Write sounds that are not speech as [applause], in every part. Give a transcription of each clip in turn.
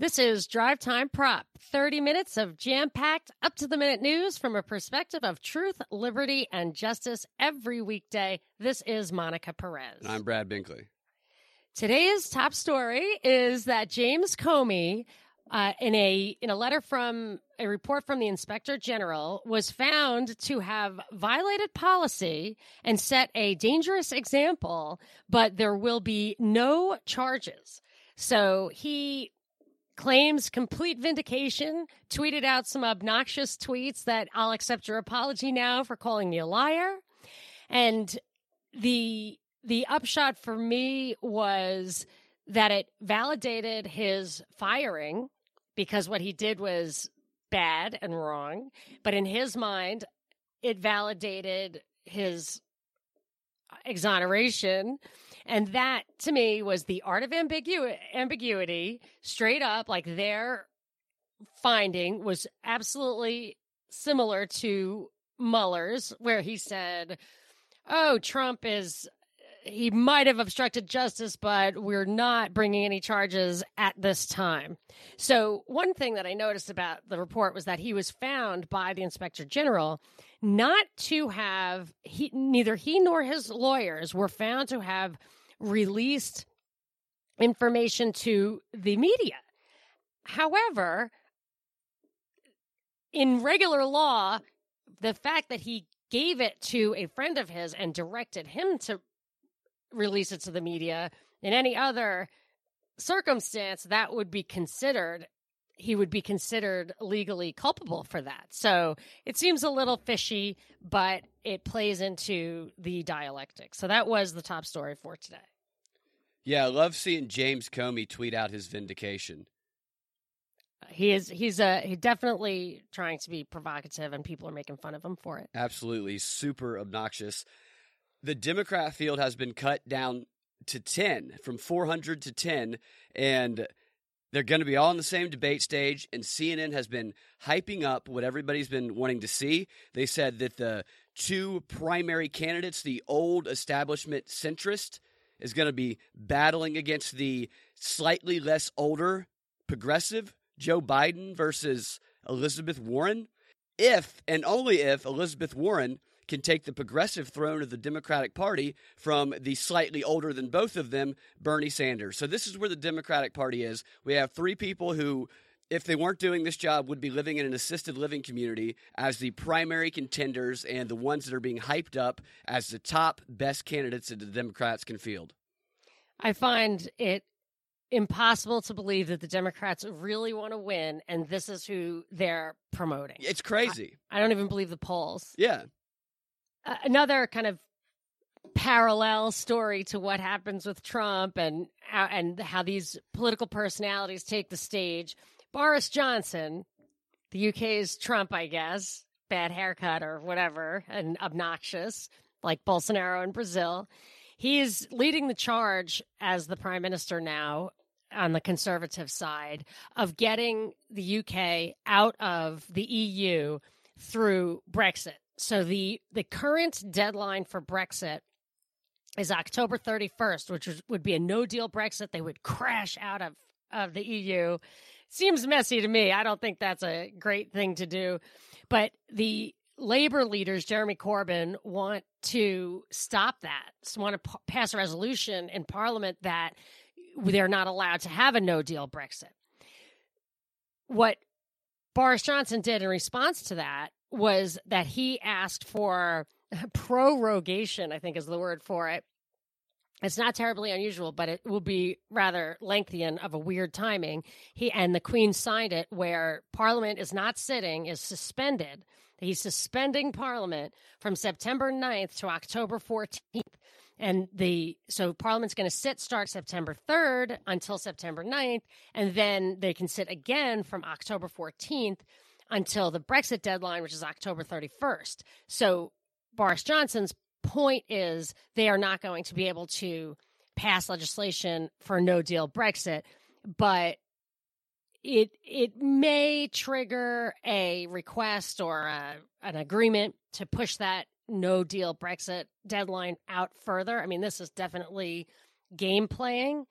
This is Drive Time Prop, 30 minutes of jam packed, up to the minute news from a perspective of truth, liberty, and justice every weekday. This is Monica Perez. And I'm Brad Binkley. Today's top story is that James Comey, uh, in a in a letter from a report from the Inspector General, was found to have violated policy and set a dangerous example, but there will be no charges. So he claims complete vindication, tweeted out some obnoxious tweets that I'll accept your apology now for calling me a liar. And the the upshot for me was that it validated his firing because what he did was bad and wrong, but in his mind it validated his exoneration and that to me was the art of ambigu- ambiguity, straight up, like their finding was absolutely similar to Mueller's, where he said, Oh, Trump is, he might have obstructed justice, but we're not bringing any charges at this time. So, one thing that I noticed about the report was that he was found by the inspector general not to have, he, neither he nor his lawyers were found to have released information to the media. However, in regular law, the fact that he gave it to a friend of his and directed him to release it to the media in any other circumstance, that would be considered he would be considered legally culpable for that. So it seems a little fishy, but it plays into the dialectic. So that was the top story for today. Yeah, I love seeing James Comey tweet out his vindication. He is he's a he definitely trying to be provocative and people are making fun of him for it. Absolutely super obnoxious. The Democrat field has been cut down to 10 from 400 to 10 and they're going to be all on the same debate stage, and CNN has been hyping up what everybody's been wanting to see. They said that the two primary candidates, the old establishment centrist, is going to be battling against the slightly less older progressive Joe Biden versus Elizabeth Warren. If and only if Elizabeth Warren can take the progressive throne of the Democratic Party from the slightly older than both of them, Bernie Sanders. So this is where the Democratic Party is. We have three people who if they weren't doing this job would be living in an assisted living community as the primary contenders and the ones that are being hyped up as the top best candidates that the Democrats can field. I find it impossible to believe that the Democrats really want to win and this is who they're promoting. It's crazy. I, I don't even believe the polls. Yeah another kind of parallel story to what happens with Trump and uh, and how these political personalities take the stage. Boris Johnson, the UK's Trump, I guess, bad haircut or whatever, and obnoxious like Bolsonaro in Brazil. He's leading the charge as the prime minister now on the conservative side of getting the UK out of the EU through Brexit. So the the current deadline for Brexit is October 31st, which would be a no deal Brexit. They would crash out of, of the EU. Seems messy to me. I don't think that's a great thing to do. But the labor leaders, Jeremy Corbyn, want to stop that, so want to p- pass a resolution in parliament that they're not allowed to have a no deal Brexit. What Boris Johnson did in response to that was that he asked for [laughs] prorogation, I think is the word for it. It's not terribly unusual, but it will be rather lengthy and of a weird timing. He and the Queen signed it where Parliament is not sitting, is suspended. He's suspending Parliament from September 9th to October 14th. And the so Parliament's going to sit start September 3rd until September 9th, and then they can sit again from October 14th until the Brexit deadline, which is October 31st. So Boris Johnson's point is they are not going to be able to pass legislation for no deal Brexit, but it it may trigger a request or a, an agreement to push that no deal Brexit deadline out further. I mean, this is definitely game playing.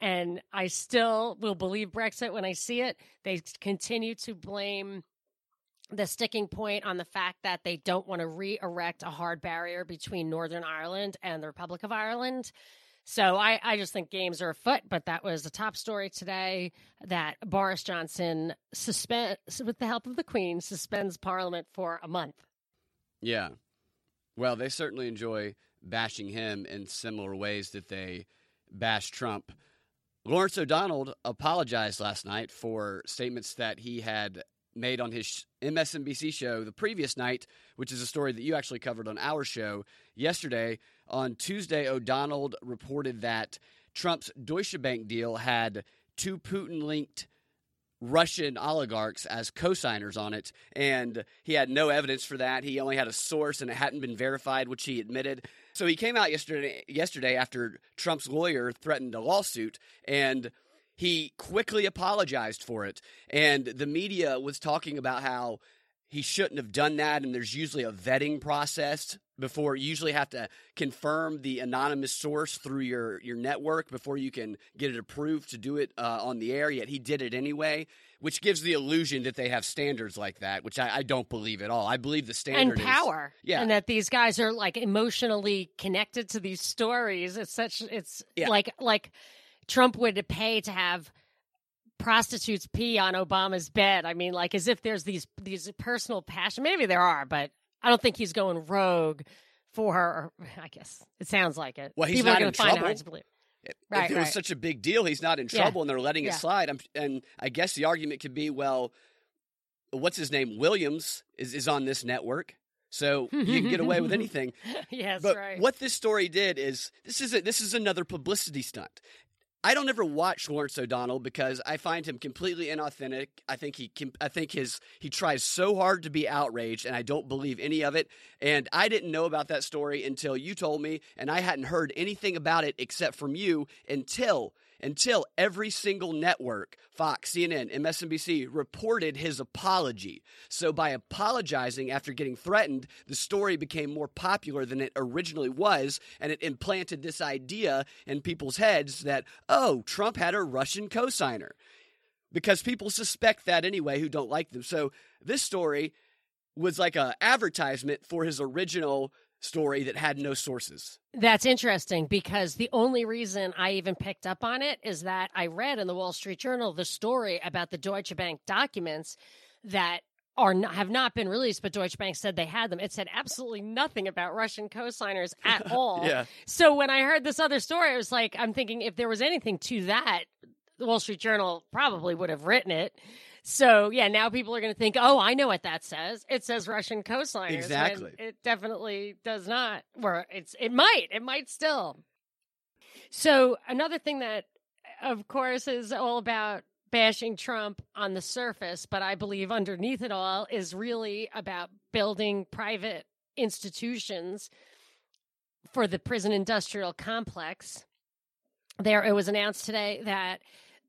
and I still will believe Brexit when I see it. They continue to blame the sticking point on the fact that they don't want to re erect a hard barrier between Northern Ireland and the Republic of Ireland. So I, I just think games are afoot, but that was the top story today that Boris Johnson suspend with the help of the Queen suspends Parliament for a month. Yeah. Well, they certainly enjoy bashing him in similar ways that they bash Trump. Lawrence O'Donnell apologized last night for statements that he had made on his MSNBC show the previous night, which is a story that you actually covered on our show yesterday. On Tuesday, O'Donnell reported that Trump's Deutsche Bank deal had two Putin linked Russian oligarchs as co-signers on it, and he had no evidence for that. He only had a source, and it hadn't been verified, which he admitted. So he came out yesterday, yesterday after Trump's lawyer threatened a lawsuit, and he quickly apologized for it. And the media was talking about how he shouldn't have done that, and there's usually a vetting process before you usually have to confirm the anonymous source through your your network before you can get it approved to do it uh, on the air. Yet he did it anyway which gives the illusion that they have standards like that which i, I don't believe at all. I believe the standard and power. Is, yeah. And that these guys are like emotionally connected to these stories. It's such it's yeah. like like trump would pay to have prostitutes pee on obama's bed i mean like as if there's these these personal passion maybe there are but I don't think he's going rogue for her. I guess it sounds like it. Well, he's People not are in find trouble. It hard to believe. If, right, if it right. was such a big deal, he's not in Yeah. trouble, and they're letting Yeah. it slide. I'm, and I guess the argument could be, well, what's his name? Williams is is on this network, so you can get away with [laughs] anything. yes, But right. what this story did is this is a, this is another publicity stunt. I don't ever watch Lawrence O'Donnell because I find him completely inauthentic. I think he I think his he tries so hard to be outraged, and I don't believe any of it. And I didn't know about that story until you told me, and I hadn't heard anything about it except from you until until every single network, Fox, CNN, MSNBC, reported his apology. So by apologizing after getting threatened, the story became more popular than it originally was, and it implanted this idea in people's heads that, oh, Trump had a Russian cosigner. Because people suspect that anyway who don't like them. So this story was like a advertisement for his original story that had no sources. That's interesting because the only reason I even picked up on it is that I read in the Wall Street Journal the story about the Deutsche Bank documents that are not, have not been released, but Deutsche Bank said they had them. It said absolutely nothing about Russian co-signers [laughs] at all. Yeah. So when I heard this other story, I was like, I'm thinking if there was anything to that, the Wall Street Journal probably would have written it. So yeah, now people are going to think, oh, I know what that says. It says Russian co-signers. Exactly. It definitely does not. Or it's it might. It might still. So another thing that, of course, is all about bashing Trump on the surface, but I believe underneath it all is really about building private institutions for the prison industrial complex. There, it was announced today that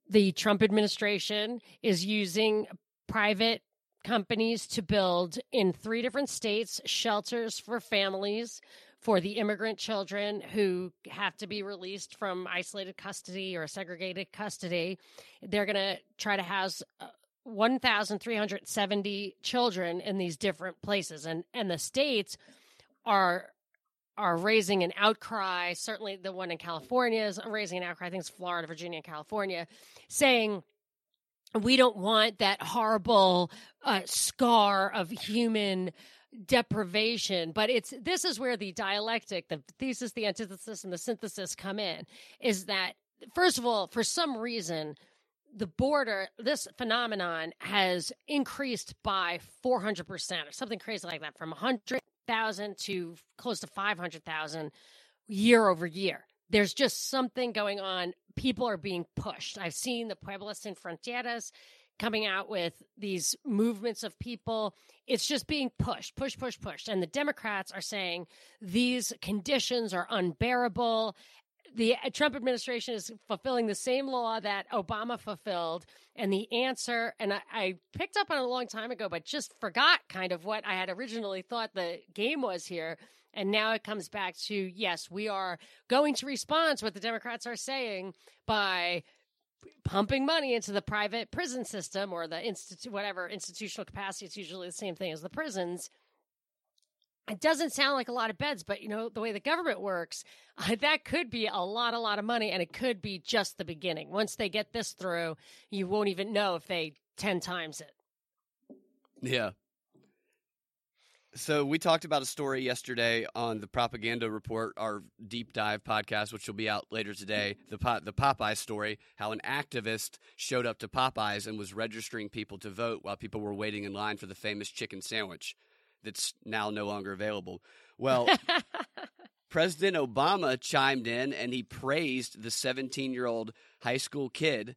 the Trump administration is using private companies to build in three different states shelters for families for the immigrant children who have to be released from isolated custody or segregated custody. They're going to try to house uh, 1,370 children in these different places, and and the states are are raising an outcry. Certainly, the one in California is raising an outcry. I think it's Florida, Virginia, and California, saying we don't want that horrible uh, scar of human deprivation but it's this is where the dialectic the thesis the antithesis and the synthesis come in is that first of all for some reason the border this phenomenon has increased by 400% or something crazy like that from 100,000 to close to 500,000 year over year there's just something going on people are being pushed i've seen the pueblos sin fronteras coming out with these movements of people. It's just being pushed, push, push, push. And the Democrats are saying these conditions are unbearable. The uh, Trump administration is fulfilling the same law that Obama fulfilled. And the answer, and I, I picked up on it a long time ago, but just forgot kind of what I had originally thought the game was here. And now it comes back to yes, we are going to respond to what the Democrats are saying by pumping money into the private prison system or the institute, whatever institutional capacity. It's usually the same thing as the prisons. It doesn't sound like a lot of beds, but you know the way the government works, uh, [laughs] that could be a lot, a lot of money, and it could be just the beginning. Once they get this through, you won't even know if they ten times it. Yeah. So we talked about a story yesterday on the Propaganda Report, our deep dive podcast, which will be out later today. The the Popeye story, how an activist showed up to Popeyes and was registering people to vote while people were waiting in line for the famous chicken sandwich, that's now no longer available. Well, [laughs] President Obama chimed in and he praised the 17 year old high school kid,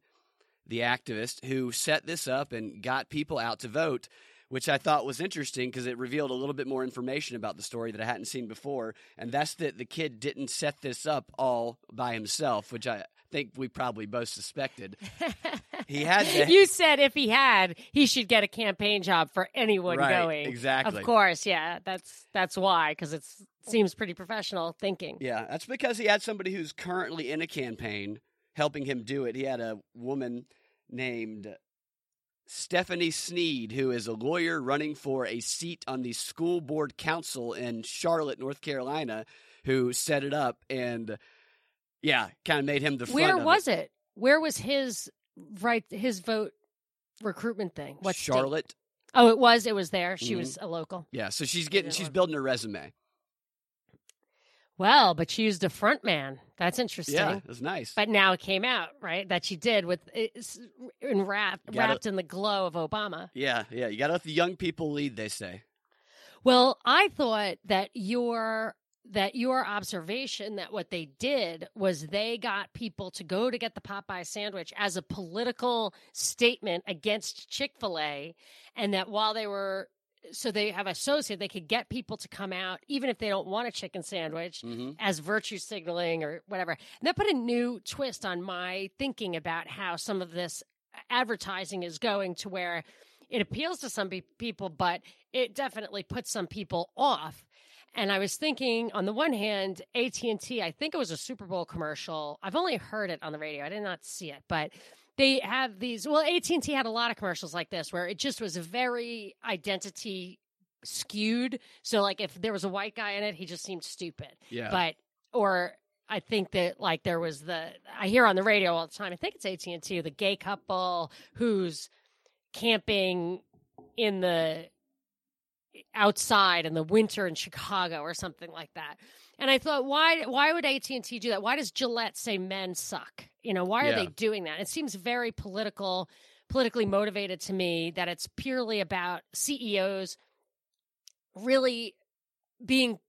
the activist, who set this up and got people out to vote which I thought was interesting because it revealed a little bit more information about the story that I hadn't seen before. And that's that the kid didn't set this up all by himself, which I think we probably both suspected. [laughs] he had to, You said if he had, he should get a campaign job for anyone right, going. Exactly. Of course, yeah. That's that's why because it seems pretty professional thinking. Yeah, that's because he had somebody who's currently in a campaign helping him do it. He had a woman named Stephanie Sneed, who is a lawyer running for a seat on the school board council in Charlotte, North Carolina, who set it up and yeah, kind of made him the front. Where was it. it. Where was his right his vote recruitment thing? What Charlotte? State? Oh, it was. It was there. She mm-hmm. was a local. Yeah, so she's getting she's building her resume. Well, but she used a front man. That's interesting. Yeah, was nice. But now it came out, right, that she did with in wrapped, gotta, wrapped in the glow of Obama. Yeah, yeah. You got to let the young people lead, they say. Well, I thought that your that your observation that what they did was they got people to go to get the Popeye sandwich as a political statement against Chick-fil-A and that while they were so they have associated they could get people to come out even if they don't want a chicken sandwich mm-hmm. as virtue signaling or whatever and that put a new twist on my thinking about how some of this advertising is going to where it appeals to some people but it definitely puts some people off and I was thinking, on the one hand, AT and T. I think it was a Super Bowl commercial. I've only heard it on the radio. I did not see it, but they have these well AT&T had a lot of commercials like this where it just was very identity skewed so like if there was a white guy in it he just seemed stupid yeah but or I think that like there was the I hear on the radio all the time I think it's AT&T the gay couple who's camping in the outside in the winter in Chicago or something like that and I thought, why why would AT and T do that? Why does Gillette say men suck? You know, why are yeah. they doing that? It seems very political, politically motivated to me. That it's purely about CEOs really being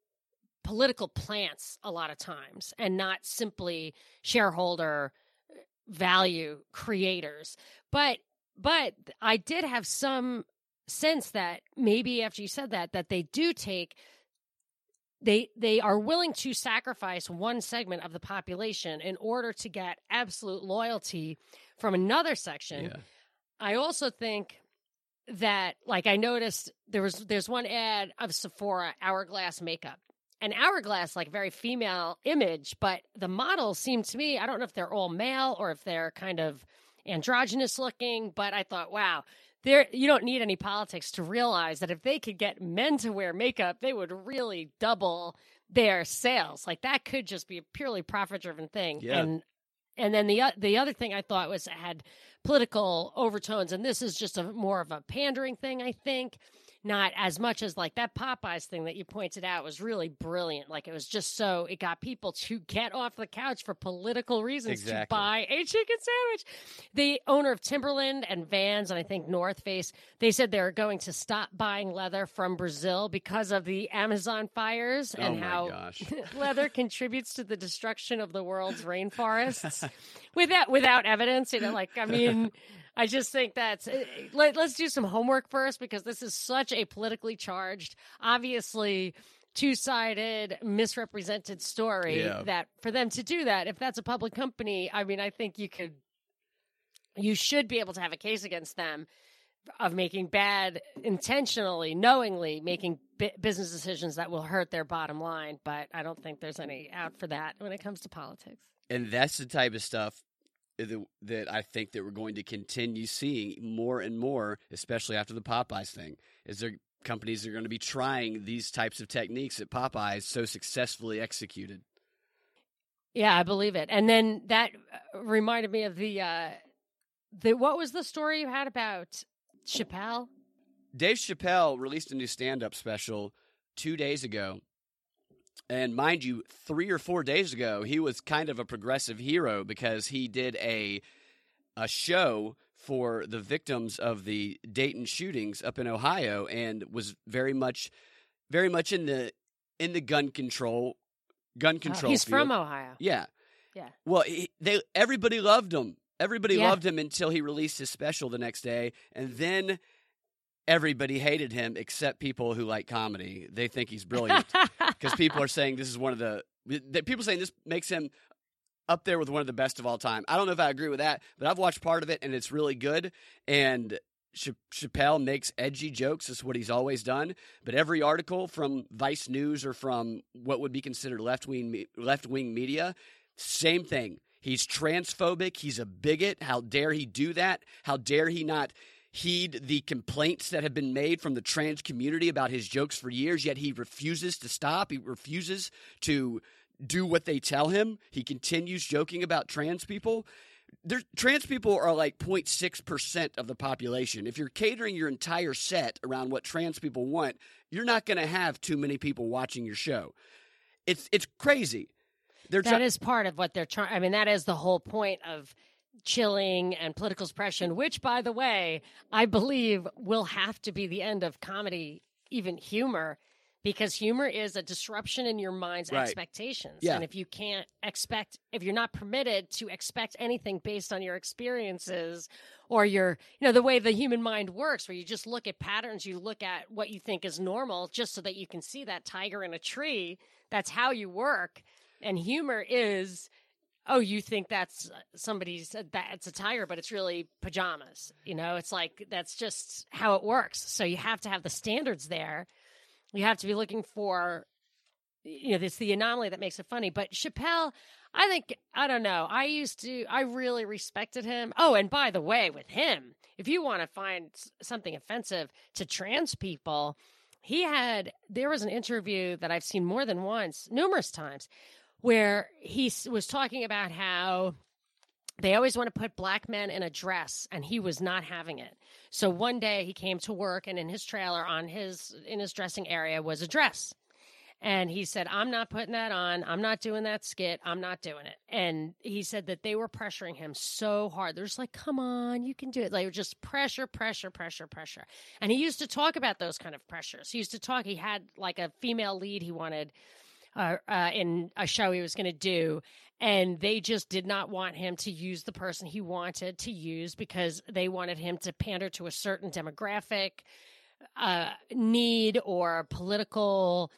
political plants a lot of times, and not simply shareholder uh, value creators. But but I did have some sense that maybe after you said that that they do take they they are willing to sacrifice one segment of the population in order to get absolute loyalty from another section. Yeah. I also think that like I noticed there was there's one ad of Sephora hourglass makeup. An hourglass like very female image, but the models seem to me, I don't know if they're all male or if they're kind of androgynous looking, but I thought, wow, there you don't need any politics to realize that if they could get men to wear makeup, they would really double their sales. Like that could just be a purely profit driven thing. Yeah. And and then the uh, the other thing I thought was it had political overtones, and this is just a more of a pandering thing, I think not as much as like that Popeyes thing that you pointed out was really brilliant. Like it was just so it got people to get off the couch for political reasons exactly. to buy a chicken sandwich. The owner of Timberland and Vans and I think North Face, they said they're going to stop buying leather from Brazil because of the Amazon fires oh and how [laughs] leather contributes to the destruction of the world's rainforests. [laughs] without without evidence, you know, like I mean I just think that's eh, let, us do some homework first because this is such a politically charged, obviously two sided, misrepresented story yeah. that for them to do that, if that's a public company, I mean, I think you could, you should be able to have a case against them of making bad intentionally knowingly making bi- business decisions that will hurt their bottom line but i don't think there's any out for that when it comes to politics and that's the type of stuff that, that I think that we're going to continue seeing more and more, especially after the Popeyes thing. Is there companies that are going to be trying these types of techniques that Popeyes so successfully executed? Yeah, I believe it. And then that uh, reminded me of the uh the what was the story you had about Chappelle? Dave Chappelle released a new stand-up special 2 days ago and mind you, three or four days ago, he was kind of a progressive hero because he did a a show for the victims of the Dayton shootings up in Ohio and was very much very much in the in the gun control gun Oh, control he's field. from Ohio. Yeah. Yeah. Well, he, they everybody loved him. Everybody Yeah. loved him until he released his special the next day, and then everybody hated him except people who like comedy. They think he's brilliant [laughs] because people are saying this is one of the people saying this makes him up there with one of the best of all time. I don't know if I agree with that, but I've watched part of it and it's really good. And Ch- Chappelle makes edgy jokes. That's what he's always done. But every article from Vice News or from what would be considered left wing me- left wing media, same thing. He's transphobic. He's a bigot. How dare he do that? How dare he not heed the complaints that have been made from the trans community about his jokes for years, yet he refuses to stop. He refuses to do what they tell him. He continues joking about trans people. There, trans people are like 0.6% of the population. If you're catering your entire set around what trans people want, you're not going to have too many people watching your show. It's it's crazy. They're That try- is part of what they're trying. I mean, that is the whole point of chilling and political suppression, which, by the way, I believe will have to be the end of comedy, even humor, because humor is a disruption in your mind's Right. expectations. Yeah. And if you can't expect, if you're not permitted to expect anything based on your experiences or your, you know, the way the human mind works, where you just look at patterns, you look at what you think is normal just so that you can see that tiger in a tree. That's how you work. And humor is, oh, you think that's uh, somebody's uh, that's a tiger, but it's really pajamas. You know, it's like that's just how it works. So you have to have the standards there. You have to be looking for, you know, it's the anomaly that makes it funny. But Chappelle, I think I don't know. I used to, I really respected him. Oh, and by the way, with him, if you want to find something offensive to trans people, he had there was an interview that I've seen more than once, numerous times, where he was talking about how they always want to put black men in a dress and he was not having it. So one day he came to work and in his trailer on his in his dressing area was a dress. And he said, I'm not putting that on. I'm not doing that skit. I'm not doing it. And he said that they were pressuring him so hard. They're just like, come on, you can do it. Like just pressure, pressure, pressure, pressure. And he used to talk about those kind of pressures. He used to talk, he had like a female lead he wanted uh, uh, in a show he was going to do. And they just did not want him to use the person he wanted to use because they wanted him to pander to a certain demographic uh, need or political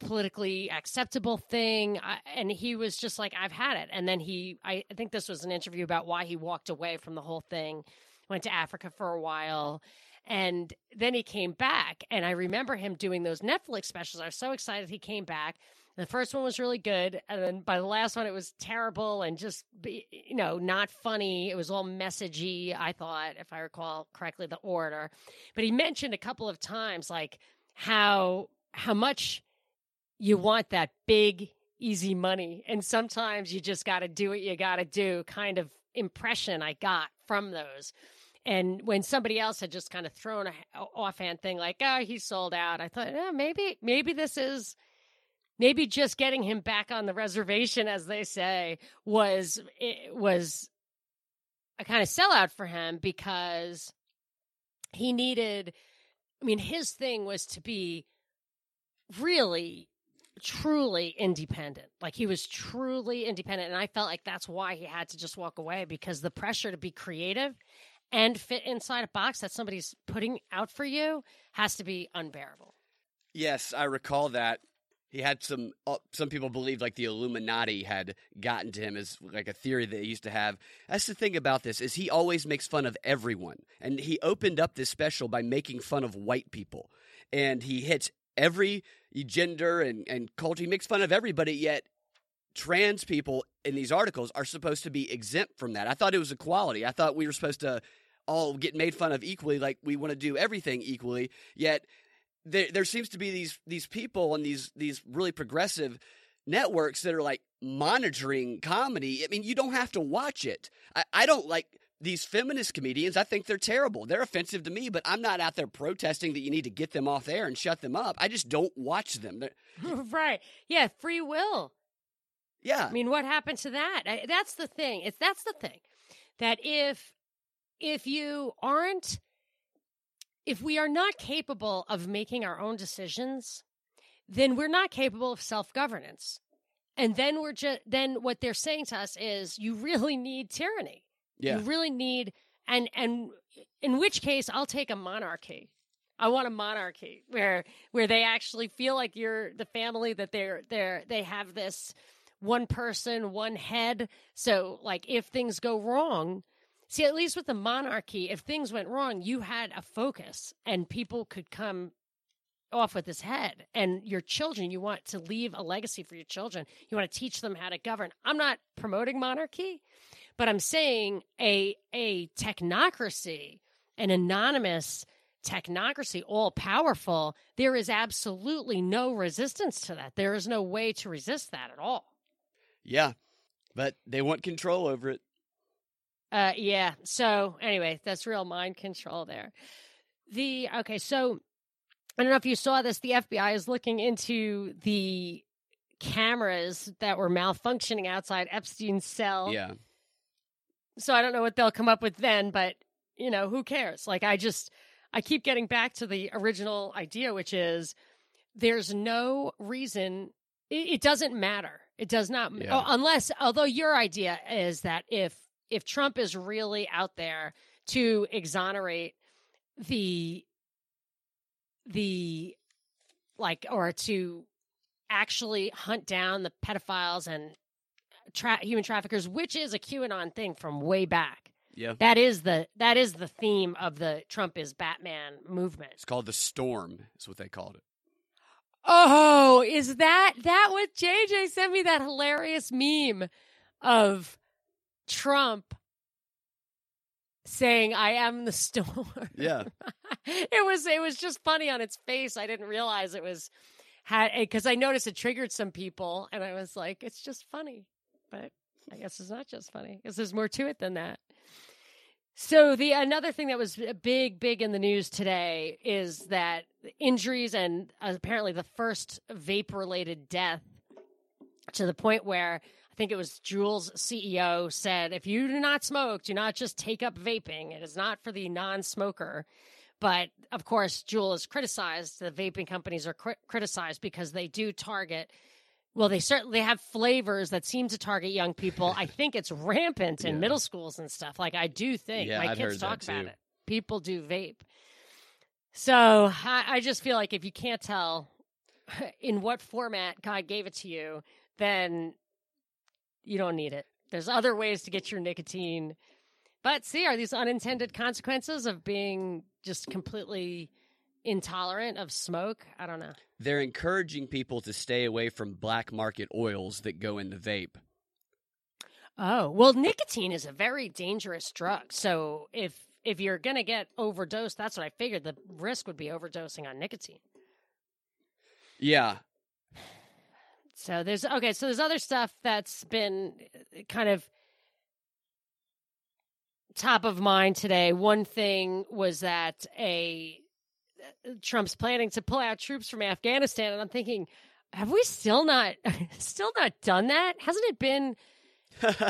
politically acceptable thing I, and he was just like i've had it and then he I think this was an interview about why he walked away from the whole thing went to africa for a while and then he came back and i remember him doing those netflix specials i was so excited he came back the first one was really good and then by the last one it was terrible and just you know not funny. It was all messagey i thought if i recall correctly the order but he mentioned a couple of times like how how much you want that big easy money. And sometimes you just got to do what you got to do kind of impression i got from those. And when somebody else had just kind of thrown a offhand thing like oh he sold out i thought eh, maybe maybe this is maybe just getting him back on the reservation as they say was it was a kind of sellout for him because he needed i mean his thing was to be really truly independent like he was truly independent and i felt like that's why he had to just walk away because the pressure to be creative and fit inside a box that somebody's putting out for you has to be unbearable Yes, I recall that. He had some. Uh, some people believed like the Illuminati had gotten to him as like a theory that he used to have. That's the thing about this is he always makes fun of everyone, and he opened up this special by making fun of white people, and he hits every gender and and culture. He makes fun of everybody, yet trans people in these articles are supposed to be exempt from that. I thought it was equality. I thought we were supposed to all get made fun of equally, like we want to do everything equally. Yet there, there seems to be these these people and these these really progressive networks that are like monitoring comedy. I mean, you don't have to watch it. I, I don't like these feminist comedians. I think they're terrible. They're offensive to me, but I'm not out there protesting that you need to get them off air and shut them up. I just don't watch them. [laughs] right. Yeah, free will. Yeah. I mean, what happened to that? I, that's the thing. It's that's the thing. That if if you aren't if we are not capable of making our own decisions, then we're not capable of self-governance. And then we're just then what they're saying to us is you really need tyranny. Yeah. You really need and and in which case I'll take a monarchy. I want a monarchy where where they actually feel like you're the family that they're they're they have this one person, one head. So like if things go wrong, see at least with the monarchy, if things went wrong, you had a focus and people could come off with his head and your children you want to leave a legacy for your children you want to teach them how to govern i'm not promoting monarchy but I'm saying a a technocracy, an anonymous technocracy, all powerful, there is absolutely no resistance to that. There is no way to resist that at all. Yeah. But they want control over it. Uh yeah. So anyway, that's real mind control there. The okay, so I don't know if you saw this, the FBI is looking into the cameras that were malfunctioning outside Epstein's cell. Yeah. So I don't know what they'll come up with then, but you know, who cares? Like I just I keep getting back to the original idea, which is there's no reason it, it doesn't matter. It does not Yeah. oh, unless although your idea is that if if Trump is really out there to exonerate the the like or to actually hunt down the pedophiles and tra- human traffickers, which is a QAnon thing from way back. Yeah. That is the that is the theme of the Trump is Batman movement. It's called the storm, is what they called it. Oh, is that that what JJ sent me that hilarious meme of Trump saying I am the storm. Yeah. [laughs] it was it was just funny on its face. I didn't realize it was had because eh, I noticed it triggered some people, and I was like, it's just funny, but I guess it's not just funny because there's more to it than that. So the another thing that was big, big in the news today is that injuries and apparently the first vape-related death to the point where think it was Juul's CEO said, if you do not smoke, do not just take up vaping. It is not for the non-smoker. But of course, Juul is criticized. The vaping companies are cri- criticized because they do target. Well, they certainly have flavors that seem to target young people. I think it's rampant in [laughs] Yeah. middle schools and stuff. Like I do think Yeah, my I'd kids talk about it. People do vape. So I, I just feel like if you can't tell [laughs] in what format God gave it to you, then you don't need it. There's other ways to get your nicotine. But see, are these unintended consequences of being just completely intolerant of smoke? I don't know. They're encouraging people to stay away from black market oils that go in the vape. Oh, well, nicotine is a very dangerous drug. So if if you're going to get overdosed, that's what I figured the risk would be overdosing on nicotine. Yeah. So there's okay, so there's other stuff that's been uh, kind of top of mind today. One thing was that a uh, Trump's planning to pull out troops from Afghanistan and I'm thinking have we still not [laughs] still not done that? Hasn't it been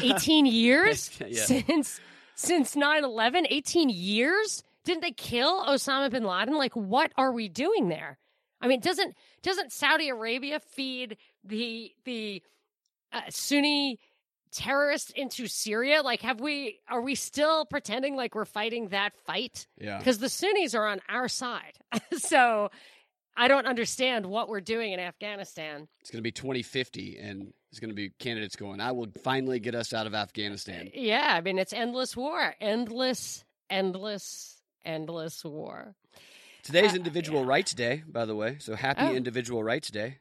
18 [laughs] years [laughs] Yeah. since since 9/11? 18 years? Didn't they kill Osama bin Laden? Like what are we doing there? I mean, doesn't doesn't Saudi Arabia feed the the uh, Sunni terrorists into Syria? Like, have we are we still pretending like we're fighting that fight? Yeah. Because the Sunnis are on our side. [laughs] so I don't understand what we're doing in Afghanistan. It's going to be 2050, and it's going to be candidates going, I will finally get us out of Afghanistan. Yeah, I mean, it's endless war. Endless, endless, endless war. Today's Uh, Individual yeah. Rights Day, by the way. So happy Oh. Individual Rights Day.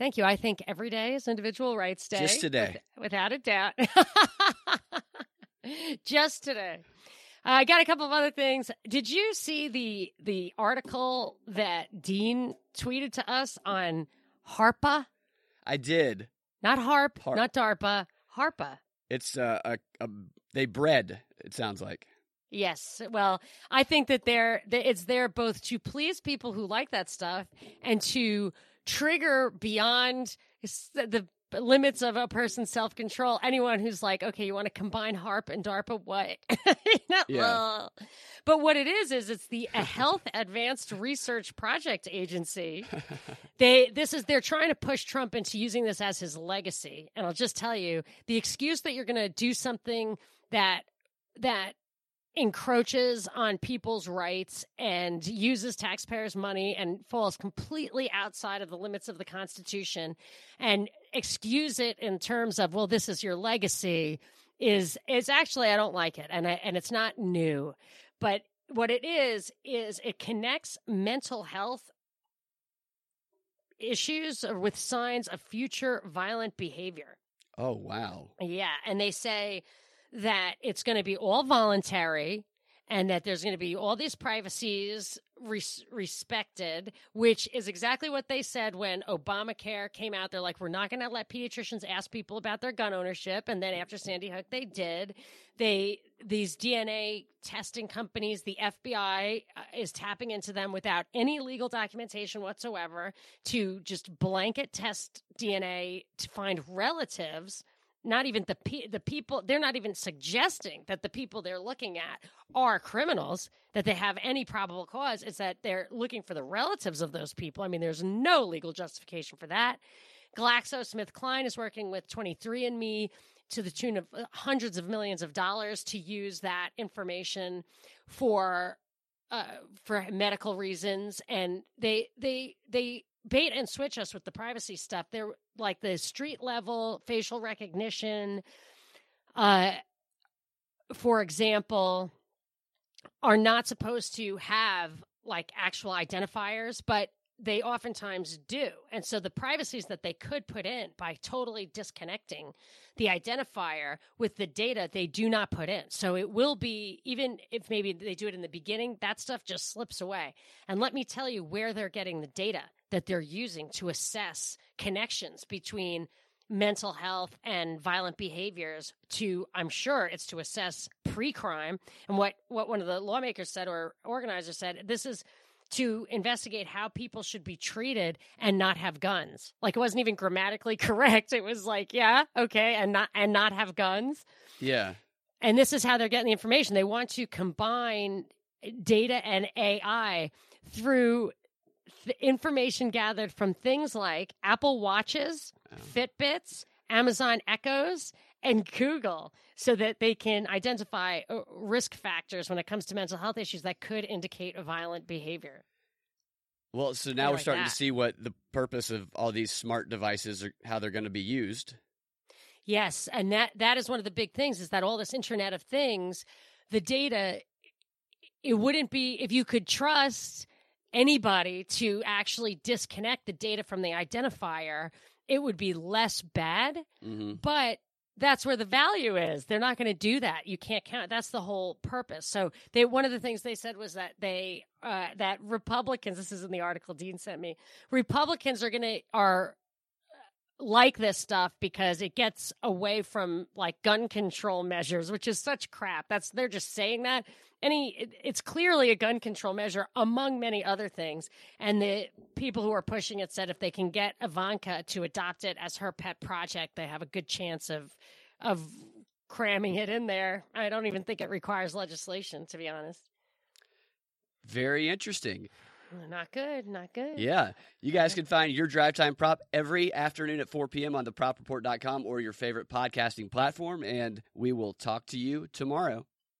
Thank you. I think every day is Individual Rights Day. Just today. with- without a doubt. [laughs] Just today. Uh, I got a couple of other things. Did you see the the article that Dean tweeted to us on HARPA? I did. Not HARP, Harp. not DARPA, HARPA. It's uh, a, a they bred. It sounds like. Yes. Well, I think that they're that it's there both to please people who like that stuff and to trigger beyond the limits of a person's self control. Anyone who's like, okay, you want to combine HARP and DARPA, what? [laughs] Yeah. ugh. But what it is is it's the a Health Advanced Research Project Agency. [laughs] They this is they're trying to push Trump into using this as his legacy. And I'll just tell you, the excuse that you're going to do something that that encroaches on people's rights and uses taxpayers' money and falls completely outside of the limits of the Constitution and excuse it in terms of, well, this is your legacy is is actually I don't like it and I, and it's not new. But what it is is it connects mental health issues with signs of future violent behavior. Oh wow. Yeah, and they say that it's going to be all voluntary and that there's going to be all these privacies res- respected, which is exactly what they said when Obamacare came out. They're like, we're not going to let pediatricians ask people about their gun ownership, and then after Sandy Hook, they did. They these DNA testing companies, the FBI uh, is tapping into them without any legal documentation whatsoever to just blanket test DNA to find relatives not even the pe- the people they're not even suggesting that the people they're looking at are criminals that they have any probable cause. It's that they're looking for the relatives of those people. I mean there's no legal justification for that. GlaxoSmithKline is working with 23andme to the tune of uh, hundreds of millions of dollars to use that information for uh, for medical reasons. And they they they bait and switch us with the privacy stuff. They're like the street level facial recognition uh for example are not supposed to have like actual identifiers but they oftentimes do. And so the privacies that they could put in by totally disconnecting the identifier with the data they do not put in. So it will be even if maybe they do it in the beginning that stuff just slips away. And let me tell you where they're getting the data that they're using to assess connections between mental health and violent behaviors to i'm sure it's to assess pre-crime and what what one of the lawmakers said or organizers said this is to investigate how people should be treated and not have guns like it wasn't even grammatically [laughs] correct it was like yeah okay and not and not have guns Yeah. and this is how they're getting the information. They want to combine data and AI through th- information gathered from things like Apple Watches, Oh. Fitbits, Amazon Echoes, and Google so that they can identify uh, risk factors when it comes to mental health issues that could indicate a violent behavior. Well, so now we're like starting that. to see what the purpose of all these smart devices are, how they're going to be used. Yes, and that that is one of the big things is that all this internet of things, the data it wouldn't be if you could trust anybody to actually disconnect the data from the identifier, it would be less bad, hmm but that's where the value is. They're not going to do that. You can't count. That's the whole purpose. So they one of the things they said was that they uh, that Republicans. This is in the article Dean sent me. Republicans are going to are like this stuff because it gets away from like gun control measures, which is such crap. That's they're just saying that. Any, it, it's clearly a gun control measure among many other things. And the people who are pushing it said if they can get Ivanka to adopt it as her pet project, they have a good chance of of cramming it in there. I don't even think it requires legislation, to be honest. Very interesting. Not good. Not good. Yeah. You guys can find your drive time prop every afternoon at 4 p.m. on thepropreport.com or your favorite podcasting platform. And we will talk to you tomorrow.